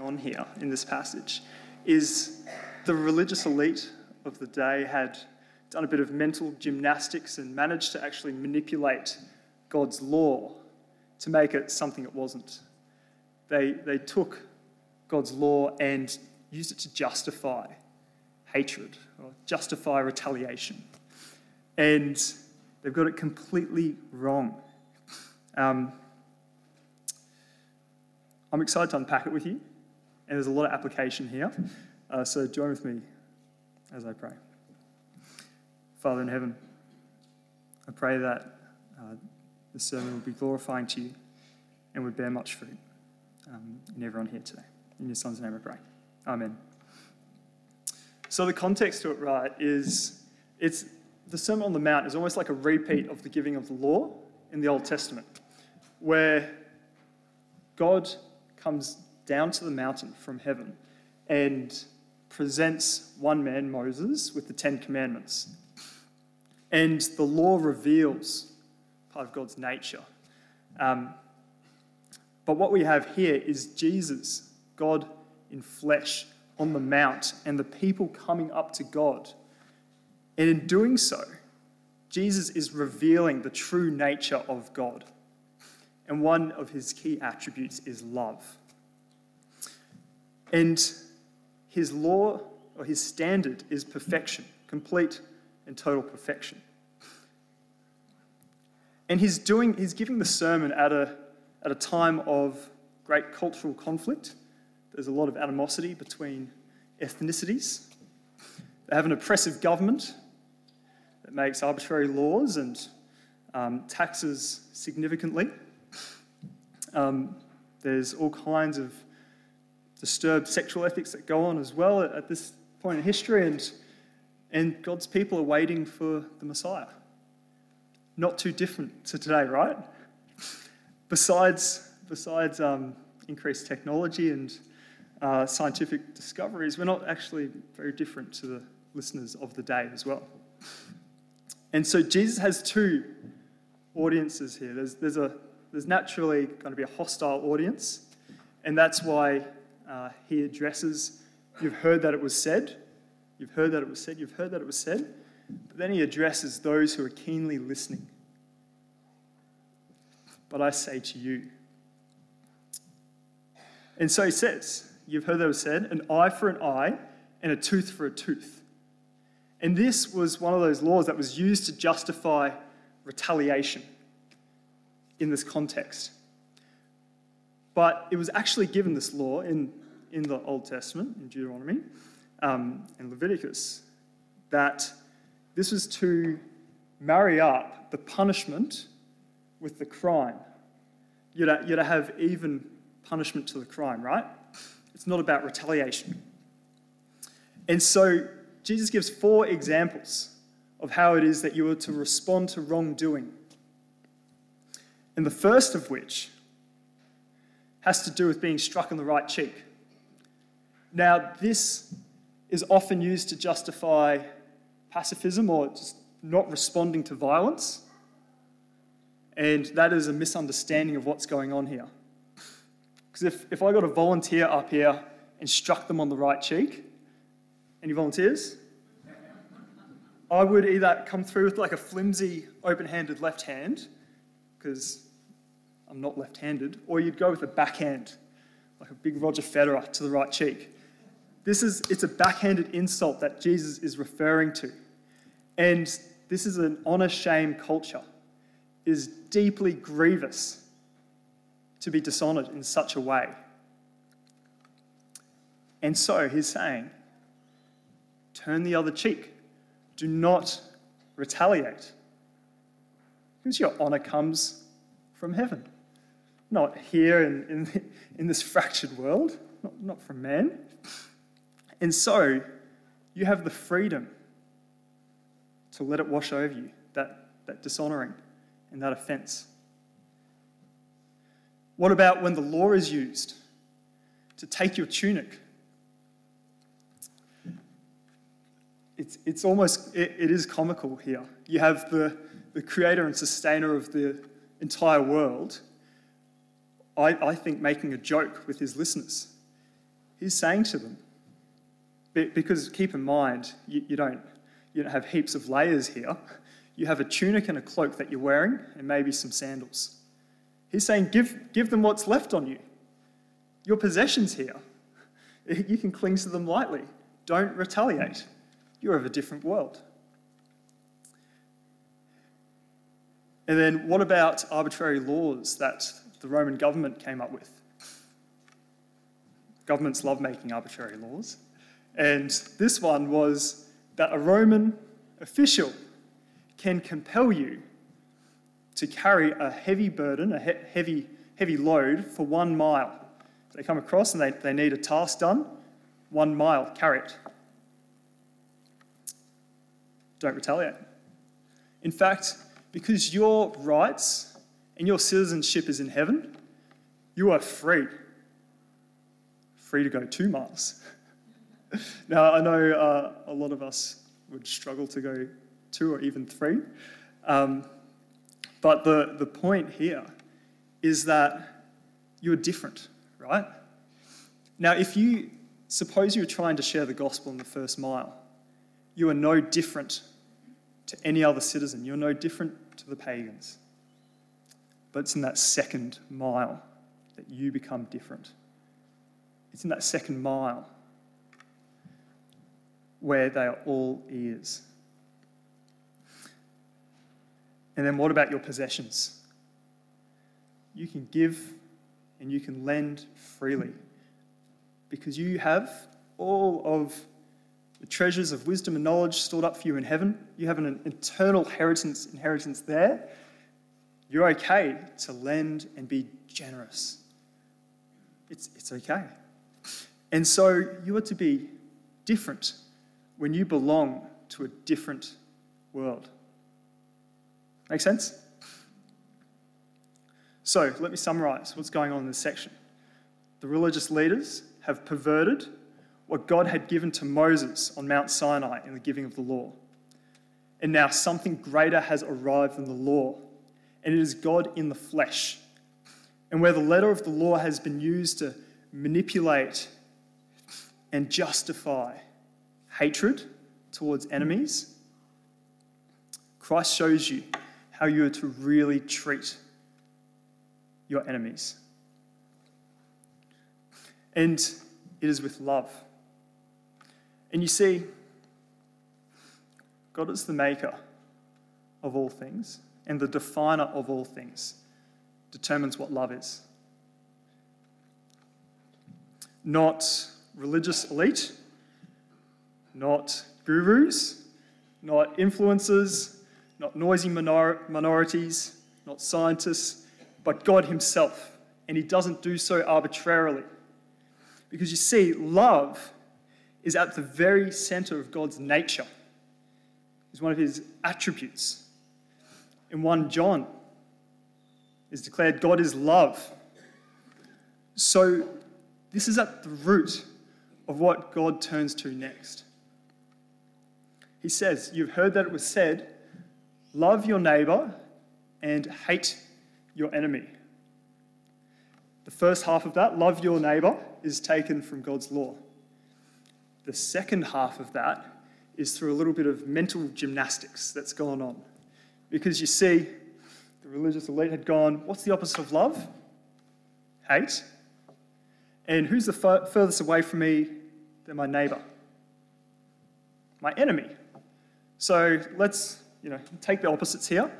on here in this passage is the religious elite of the day had done a bit of mental gymnastics and managed to actually manipulate God's law to make it something it wasn't. They, they took God's law and used it to justify hatred or justify retaliation. And they've got it completely wrong. Um, I'm excited to unpack it with you, and there's a lot of application here. Uh, so join with me as I pray. Father in heaven, I pray that uh, the sermon will be glorifying to you and would bear much fruit um, in everyone here today. In your son's name I pray. Amen. So the context to it, right, is it's the Sermon on the Mount is almost like a repeat of the giving of the law in the Old Testament, where God comes down to the mountain from heaven and presents one man, Moses, with the Ten Commandments. And the law reveals part of God's nature. Um, but what we have here is Jesus, God in flesh, on the mount, and the people coming up to God. And in doing so, Jesus is revealing the true nature of God. And one of his key attributes is love. And his law or his standard is perfection, complete and total perfection. And he's doing he's giving the sermon at a at a time of great cultural conflict. There's a lot of animosity between ethnicities. They have an oppressive government that makes arbitrary laws and um, taxes significantly. Um, there's all kinds of disturbed sexual ethics that go on as well at, this point in history, and, and God's people are waiting for the Messiah. Not too different to today, right? Besides, besides um, increased technology and uh, scientific discoveries, we're not actually very different to the listeners of the day as well. And so Jesus has two audiences here. There's, there's, a, there's naturally going to be a hostile audience, and that's why uh, he addresses, You've heard that it was said, you've heard that it was said, you've heard that it was said, but then he addresses those who are keenly listening. But I say to you, and so he says, You've heard that it was said, an eye for an eye and a tooth for a tooth. And this was one of those laws that was used to justify retaliation in this context. But it was actually given this law in, in the Old Testament, in Deuteronomy um, and Leviticus, that this was to marry up the punishment with the crime. You're to, you're to have even punishment to the crime, right? It's not about retaliation. And so Jesus gives four examples of how it is that you are to respond to wrongdoing. And the first of which has to do with being struck on the right cheek. Now, this is often used to justify pacifism or just not responding to violence. And that is a misunderstanding of what's going on here. Because if, if I got a volunteer up here and struck them on the right cheek, any volunteers? I would either come through with like a flimsy, open handed left hand, because I'm not left handed, or you'd go with a backhand, like a big Roger Federer to the right cheek. This is, it's a backhanded insult that Jesus is referring to. And this is an honor shame culture, it is deeply grievous to be dishonored in such a way. And so he's saying, turn the other cheek. Do not retaliate. Because your honor comes from heaven not here in, in, in this fractured world, not, not from man. And so you have the freedom to let it wash over you, that, that dishonoring and that offense. What about when the law is used to take your tunic? It's, it's almost, it, it is comical here. You have the, the creator and sustainer of the entire world I, I think, making a joke with his listeners. he's saying to them, because keep in mind, you, you, don't, you don't have heaps of layers here. You have a tunic and a cloak that you're wearing, and maybe some sandals. He's saying, give, give them what's left on you. Your possessions here. You can cling to them lightly. Don't retaliate. You're of a different world. And then, what about arbitrary laws that the Roman government came up with? Governments love making arbitrary laws. And this one was that a Roman official can compel you to carry a heavy burden, a he- heavy, heavy load for one mile. They come across and they, they need a task done, one mile, carry it. Don't retaliate. In fact, because your rights and your citizenship is in heaven, you are free. Free to go two miles. now, I know uh, a lot of us would struggle to go two or even three. Um, but the, the point here is that you're different, right? Now, if you suppose you're trying to share the gospel in the first mile, you are no different to any other citizen. You're no different to the pagans. But it's in that second mile that you become different. It's in that second mile where they are all ears. And then what about your possessions? You can give and you can lend freely because you have all of the treasures of wisdom and knowledge stored up for you in heaven. You have an eternal inheritance, inheritance there. You're okay to lend and be generous. It's, it's okay. And so you are to be different when you belong to a different world. Make sense? So let me summarize what's going on in this section. The religious leaders have perverted what God had given to Moses on Mount Sinai in the giving of the law. And now something greater has arrived than the law, and it is God in the flesh. And where the letter of the law has been used to manipulate and justify hatred towards enemies, Christ shows you how you are to really treat your enemies. And it is with love. And you see, God is the maker of all things and the definer of all things, determines what love is. Not religious elite, not gurus, not influencers, not noisy minor- minorities, not scientists, but God Himself. And He doesn't do so arbitrarily. Because you see, love is at the very center of God's nature. It's one of his attributes. In 1 John, is declared God is love. So, this is at the root of what God turns to next. He says, You've heard that it was said, love your neighbor and hate your enemy. The first half of that, love your neighbor, is taken from God's law. The second half of that is through a little bit of mental gymnastics that's gone on. Because you see, the religious elite had gone, What's the opposite of love? Hate. And who's the furthest away from me than my neighbor? My enemy. So let's, you know, take the opposites here.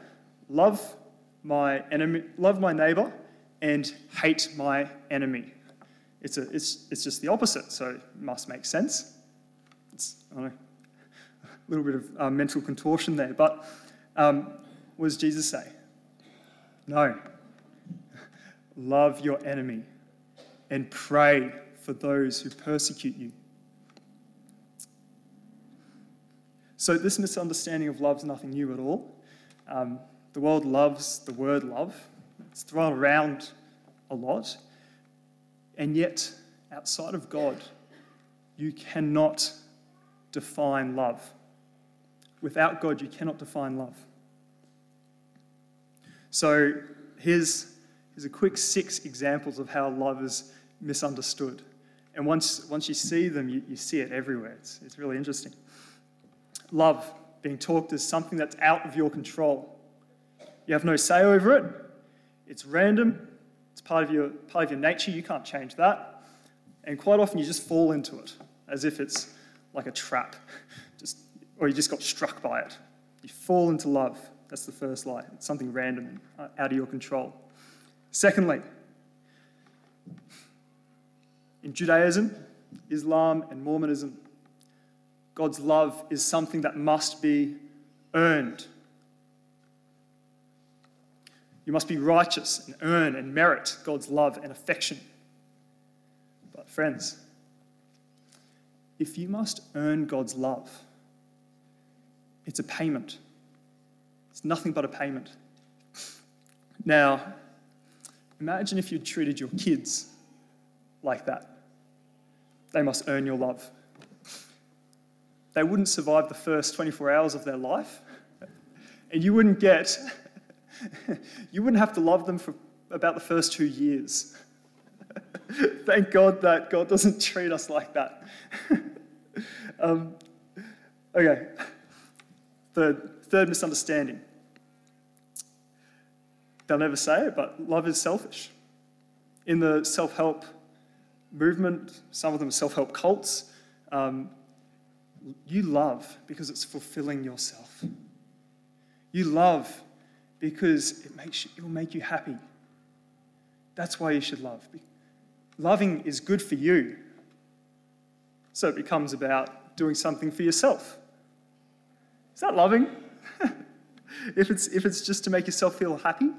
Love my enemy, love my neighbor, and hate my enemy. It's, a, it's, it's just the opposite, so it must make sense. It's know, a little bit of uh, mental contortion there. But um, what does Jesus say? No. Love your enemy and pray for those who persecute you. So, this misunderstanding of love is nothing new at all. Um, the world loves the word love, it's thrown around a lot. And yet, outside of God, you cannot define love. Without God, you cannot define love. So here's, here's a quick six examples of how love is misunderstood. And once, once you see them, you, you see it everywhere. It's, it's really interesting. Love being talked as something that's out of your control. You have no say over it. It's random. It's part of your, part of your nature. You can't change that. And quite often you just fall into it as if it's like a trap, just, or you just got struck by it. You fall into love. That's the first lie. It's something random, uh, out of your control. Secondly, in Judaism, Islam, and Mormonism, God's love is something that must be earned. You must be righteous and earn and merit God's love and affection. But, friends, if you must earn God's love, it's a payment. It's nothing but a payment. Now, imagine if you'd treated your kids like that. They must earn your love. They wouldn't survive the first 24 hours of their life, and you wouldn't get, you wouldn't have to love them for about the first two years. Thank God that God doesn't treat us like that. um, okay, third, third misunderstanding. They'll never say it, but love is selfish. In the self help movement, some of them self help cults. Um, you love because it's fulfilling yourself. You love because it, makes you, it will make you happy. That's why you should love. Loving is good for you. So it becomes about doing something for yourself. Is that loving? if, it's, if it's just to make yourself feel happy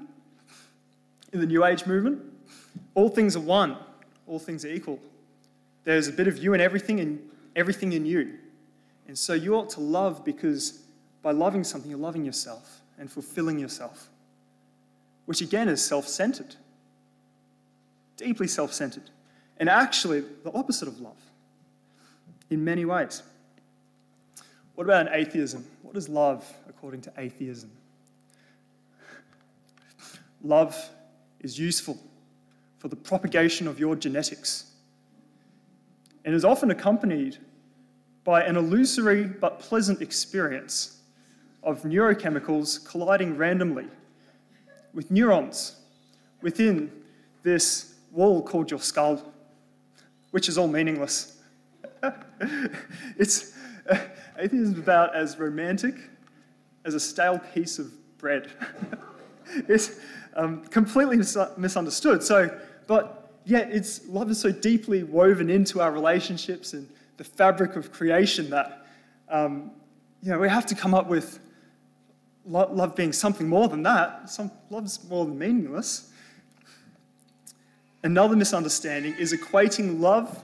in the New Age movement, all things are one all things are equal. There's a bit of you in everything and everything in you. And so you ought to love because by loving something, you're loving yourself and fulfilling yourself, which again is self centered, deeply self centered, and actually the opposite of love in many ways. What about an atheism? What is love according to atheism? Love is useful for the propagation of your genetics and is often accompanied by an illusory but pleasant experience of neurochemicals colliding randomly with neurons within this wall called your skull, which is all meaningless. it's uh, atheism is about as romantic as a stale piece of bread. it's um, completely mis- misunderstood. So but yet, it's, love is so deeply woven into our relationships and the fabric of creation that um, you know, we have to come up with love being something more than that. Some, love's more than meaningless. Another misunderstanding is equating love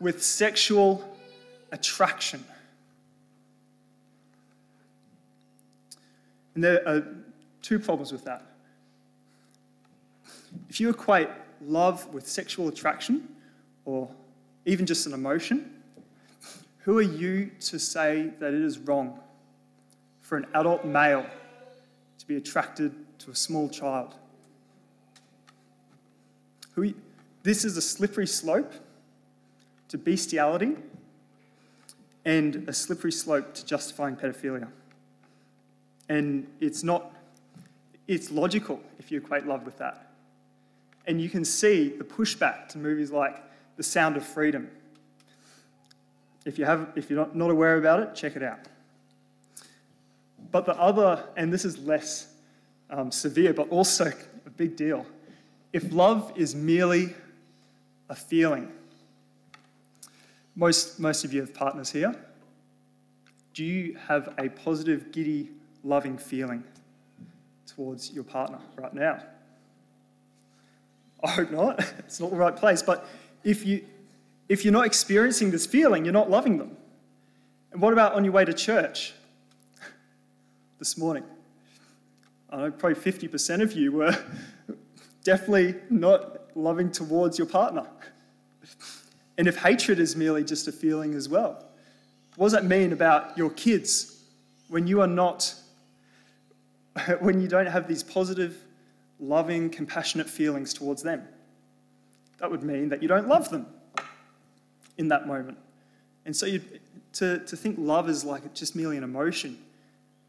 with sexual attraction. And there are two problems with that. If you equate love with sexual attraction or even just an emotion, who are you to say that it is wrong for an adult male to be attracted to a small child? Who, this is a slippery slope to bestiality and a slippery slope to justifying pedophilia. And it's not, it's logical if you equate love with that. And you can see the pushback to movies like The Sound of Freedom. If, you have, if you're not, not aware about it, check it out. But the other, and this is less um, severe, but also a big deal. If love is merely a feeling, most, most of you have partners here. Do you have a positive, giddy, loving feeling towards your partner right now? I hope not. It's not the right place. But if, you, if you're not experiencing this feeling, you're not loving them. And what about on your way to church this morning? I know probably 50% of you were definitely not loving towards your partner. And if hatred is merely just a feeling as well, what does that mean about your kids when you are not, when you don't have these positive loving, compassionate feelings towards them. That would mean that you don't love them. In that moment. And so you to, to think love is like just merely an emotion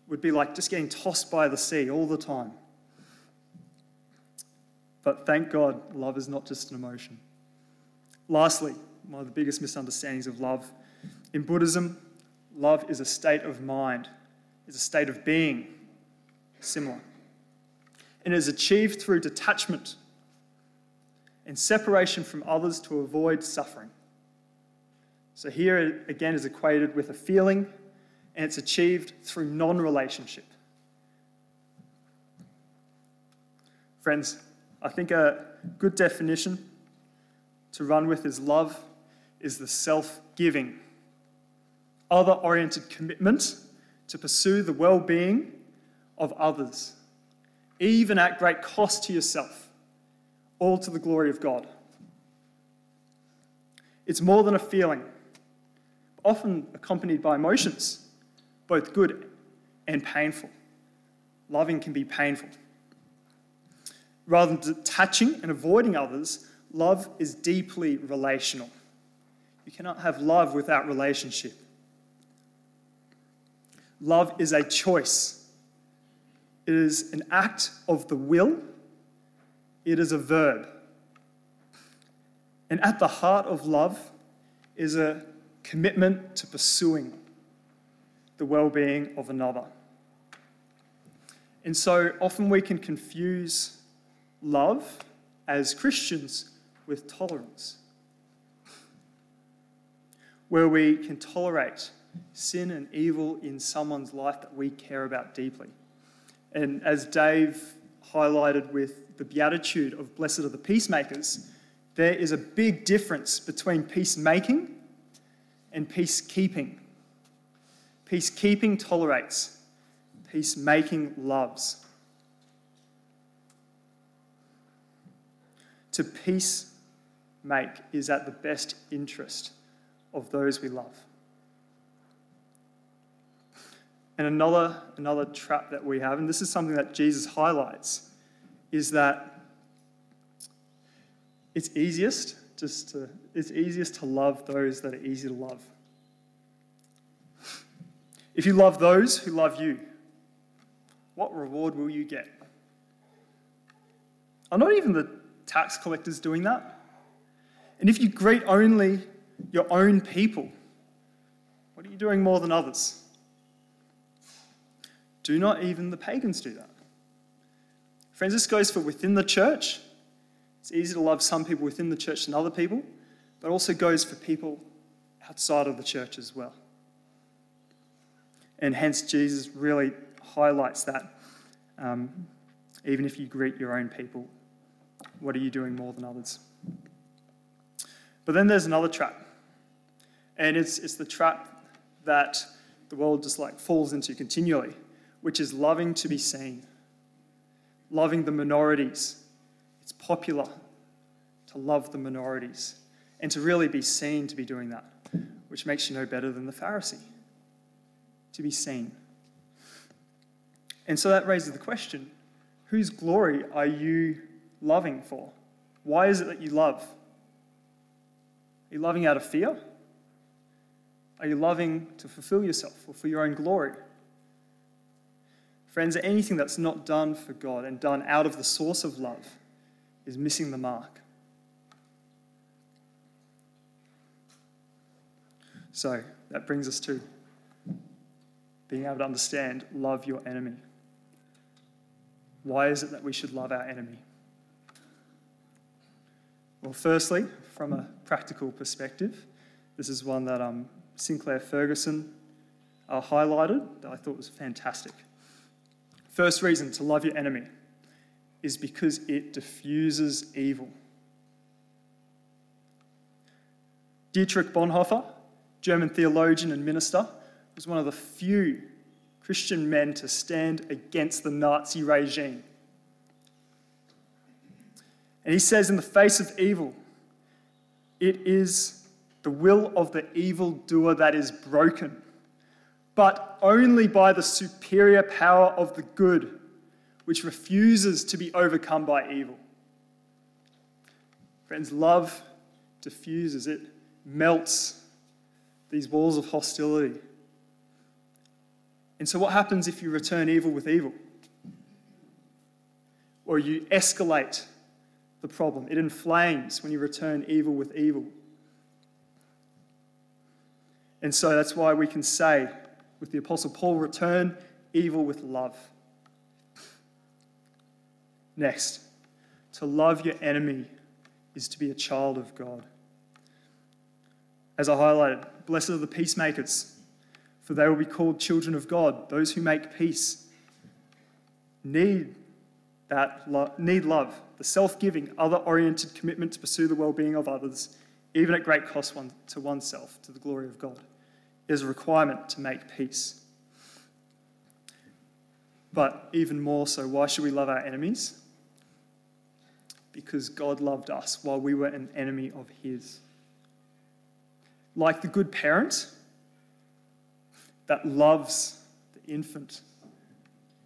would be like just getting tossed by the sea all the time. But thank God, love is not just an emotion. Lastly, one of the biggest misunderstandings of love in Buddhism, love is a state of mind, is a state of being, similar. And is achieved through detachment and separation from others to avoid suffering. So here again is equated with a feeling, and it's achieved through non relationship. Friends, I think a good definition to run with is love is the self giving, other oriented commitment to pursue the well being of others, even at great cost to yourself, all to the glory of God. It's more than a feeling often accompanied by emotions, both good and painful. Loving can be painful. Rather than detaching and avoiding others, love is deeply relational. You cannot have love without relationship. Love is a choice, it is an act of the will, it is a verb. And at the heart of love is a commitment to pursuing the well being of another. And so often we can confuse love as Christians with tolerance, where we can tolerate sin and evil in someone's life that we care about deeply. And as Dave highlighted with the beatitude of blessed are the peacemakers, there is a big difference between peacemaking and peacekeeping. Peacekeeping tolerates, peacemaking loves. To peace make is at the best interest of those we love. And another, another trap that we have, and this is something that Jesus highlights, is that it's easiest just to, it's easiest to love those that are easy to love. If you love those who love you, what reward will you get? Are not even the tax collectors doing that? And if you greet only your own people, what are you doing more than others? Do not even the pagans do that? Friends, this goes for within the church it's easy to love some people within the church than other people, but also goes for people outside of the church as well. And hence, Jesus really highlights that. Um, even if you greet your own people, what are you doing more than others? But then there's another trap. And it's, it's the trap that the world just like falls into continually, which is loving to be seen, loving the minorities, popular to love the minorities and to really be seen to be doing that, which makes you no better than the Pharisee. To be seen. And so that raises the question whose glory are you loving for? Why is it that you love? Are you loving out of fear? Are you loving to fulfill yourself or for your own glory? Friends, anything that's not done for God and done out of the source of love is missing the mark. So that brings us to being able to understand love your enemy. Why is it that we should love our enemy? Well, firstly, from a practical perspective, this is one that um, Sinclair Ferguson uh, highlighted that I thought was fantastic. First reason to love your enemy is because it diffuses evil. Dietrich Bonhoeffer, German theologian and minister, was one of the few Christian men to stand against the Nazi regime. And he says, in the face of evil, it is the will of the evildoer that is broken, but only by the superior power of the good which refuses to be overcome by evil. Friends, love diffuses, it melts these walls of hostility. And so, what happens if you return evil with evil? Or you escalate the problem? It inflames when you return evil with evil. And so, that's why we can say with the Apostle Paul, return evil with love. Next, to love your enemy is to be a child of God. As I highlighted, blessed are the peacemakers, for they will be called children of God. Those who make peace need that lo- need love, the self-giving, other-oriented commitment to pursue the well-being of others, even at great cost one, to oneself, to the glory of God, is a requirement to make peace. But even more so, why should we love our enemies? Because God loved us while we were an enemy of His. Like the good parent that loves the infant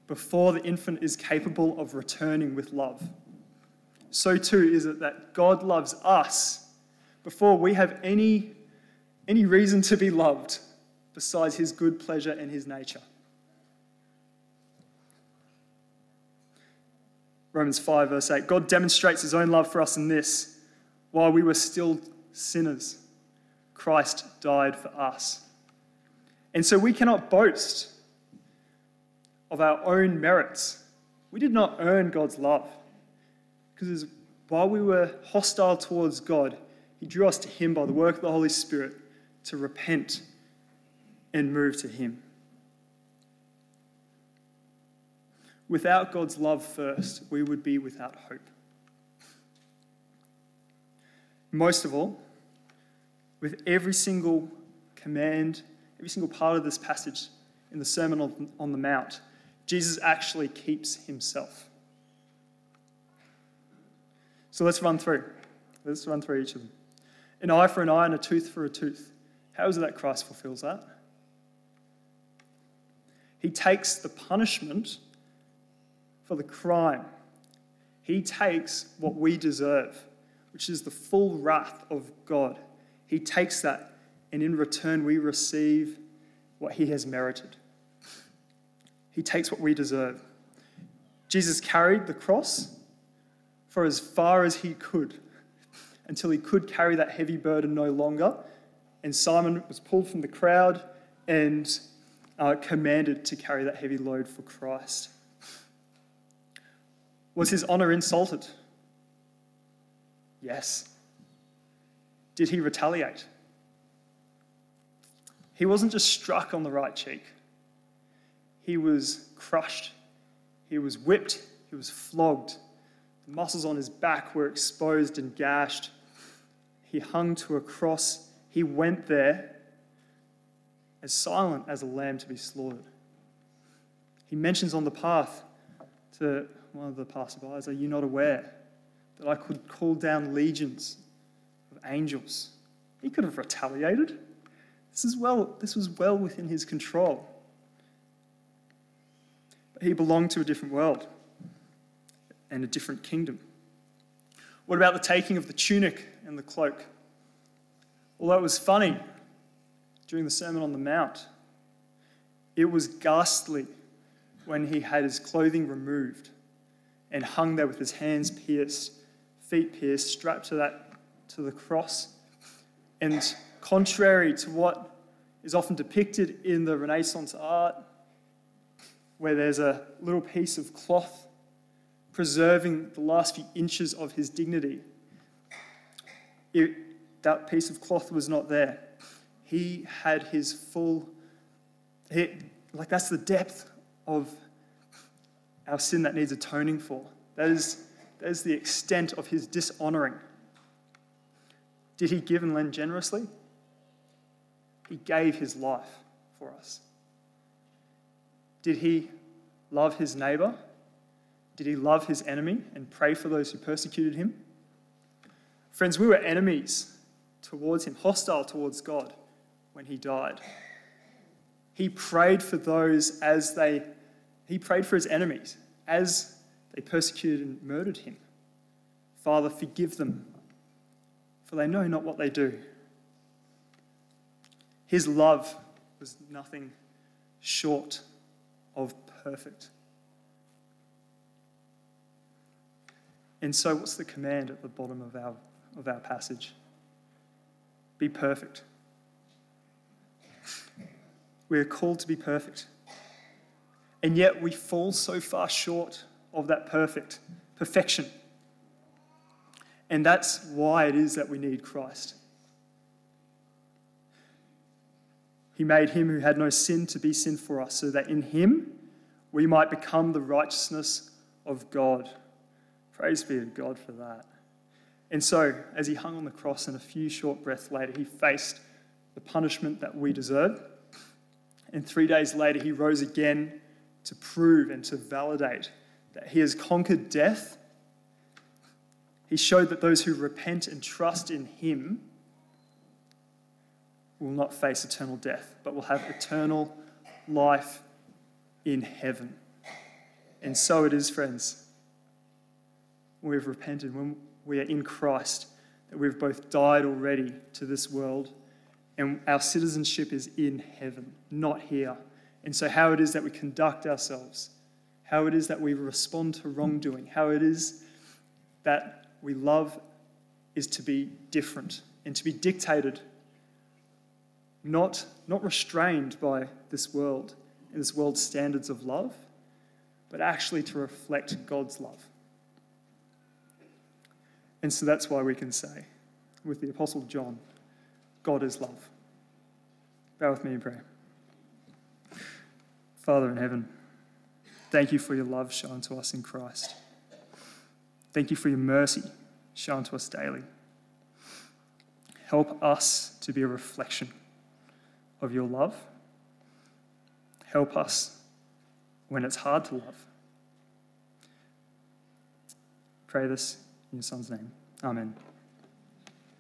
before the infant is capable of returning with love. So too is it that God loves us before we have any, any reason to be loved besides his good pleasure and his nature. Romans 5, verse 8. God demonstrates his own love for us in this while we were still sinners, Christ died for us. And so we cannot boast of our own merits. We did not earn God's love. Because while we were hostile towards God, He drew us to Him by the work of the Holy Spirit to repent and move to Him. Without God's love first, we would be without hope. Most of all, with every single command, every single part of this passage in the Sermon on the Mount, Jesus actually keeps himself. So let's run through. Let's run through each of them. An eye for an eye and a tooth for a tooth. How is it that Christ fulfills that? He takes the punishment for the crime. He takes what we deserve, which is the full wrath of God. He takes that, and in return, we receive what he has merited. He takes what we deserve. Jesus carried the cross for as far as he could until he could carry that heavy burden no longer. And Simon was pulled from the crowd and uh, commanded to carry that heavy load for Christ. Was his honor insulted? Yes. Did he retaliate? He wasn't just struck on the right cheek, he was crushed, he was whipped, he was flogged. The muscles on his back were exposed and gashed. He hung to a cross. He went there as silent as a lamb to be slaughtered. He mentions on the path to one of the passerbys, Are you not aware that I could call down legions of angels? He could have retaliated. This, is well, this was well within his control. But he belonged to a different world and a different kingdom. What about the taking of the tunic and the cloak? Although it was funny during the Sermon on the Mount, it was ghastly when he had his clothing removed and hung there with his hands pierced, feet pierced, strapped to that to the cross. And contrary to what is often depicted in the Renaissance art, where there's a little piece of cloth preserving the last few inches of his dignity, it, that piece of cloth was not there. He had his full, he, like that's the depth of our sin that needs atoning for. That is, that is the extent of his dishonoring. Did he give and lend generously? He gave his life for us. Did he love his neighbor? Did he love his enemy and pray for those who persecuted him? Friends, we were enemies towards him, hostile towards God when he died. He prayed for those as they he prayed for his enemies as they persecuted and murdered him. Father, forgive them, for they know not what they do. His love was nothing short of perfect. And so, what's the command at the bottom of our, of our passage? Be perfect. We are called to be perfect. And yet, we fall so far short of that perfect perfection. And that's why it is that we need Christ. He made him who had no sin to be sin for us, so that in him we might become the righteousness of God. Praise be to God for that. And so, as he hung on the cross and a few short breaths later, he faced the punishment that we deserve. And three days later, he rose again to prove and to validate that he has conquered death he showed that those who repent and trust in him will not face eternal death, but will have eternal life in heaven. And so it is, friends. We've repented, when we are in Christ, that we've both died already to this world, and our citizenship is in heaven, not here. And so, how it is that we conduct ourselves, how it is that we respond to wrongdoing, how it is that we love is to be different and to be dictated, not, not restrained by this world and this world's standards of love, but actually to reflect God's love. And so that's why we can say, with the Apostle John, God is love. Bow with me in prayer. Father in heaven, thank you for your love shown to us in Christ. Thank you for your mercy shown to us daily. Help us to be a reflection of your love. Help us when it's hard to love. Pray this in your Son's name. Amen.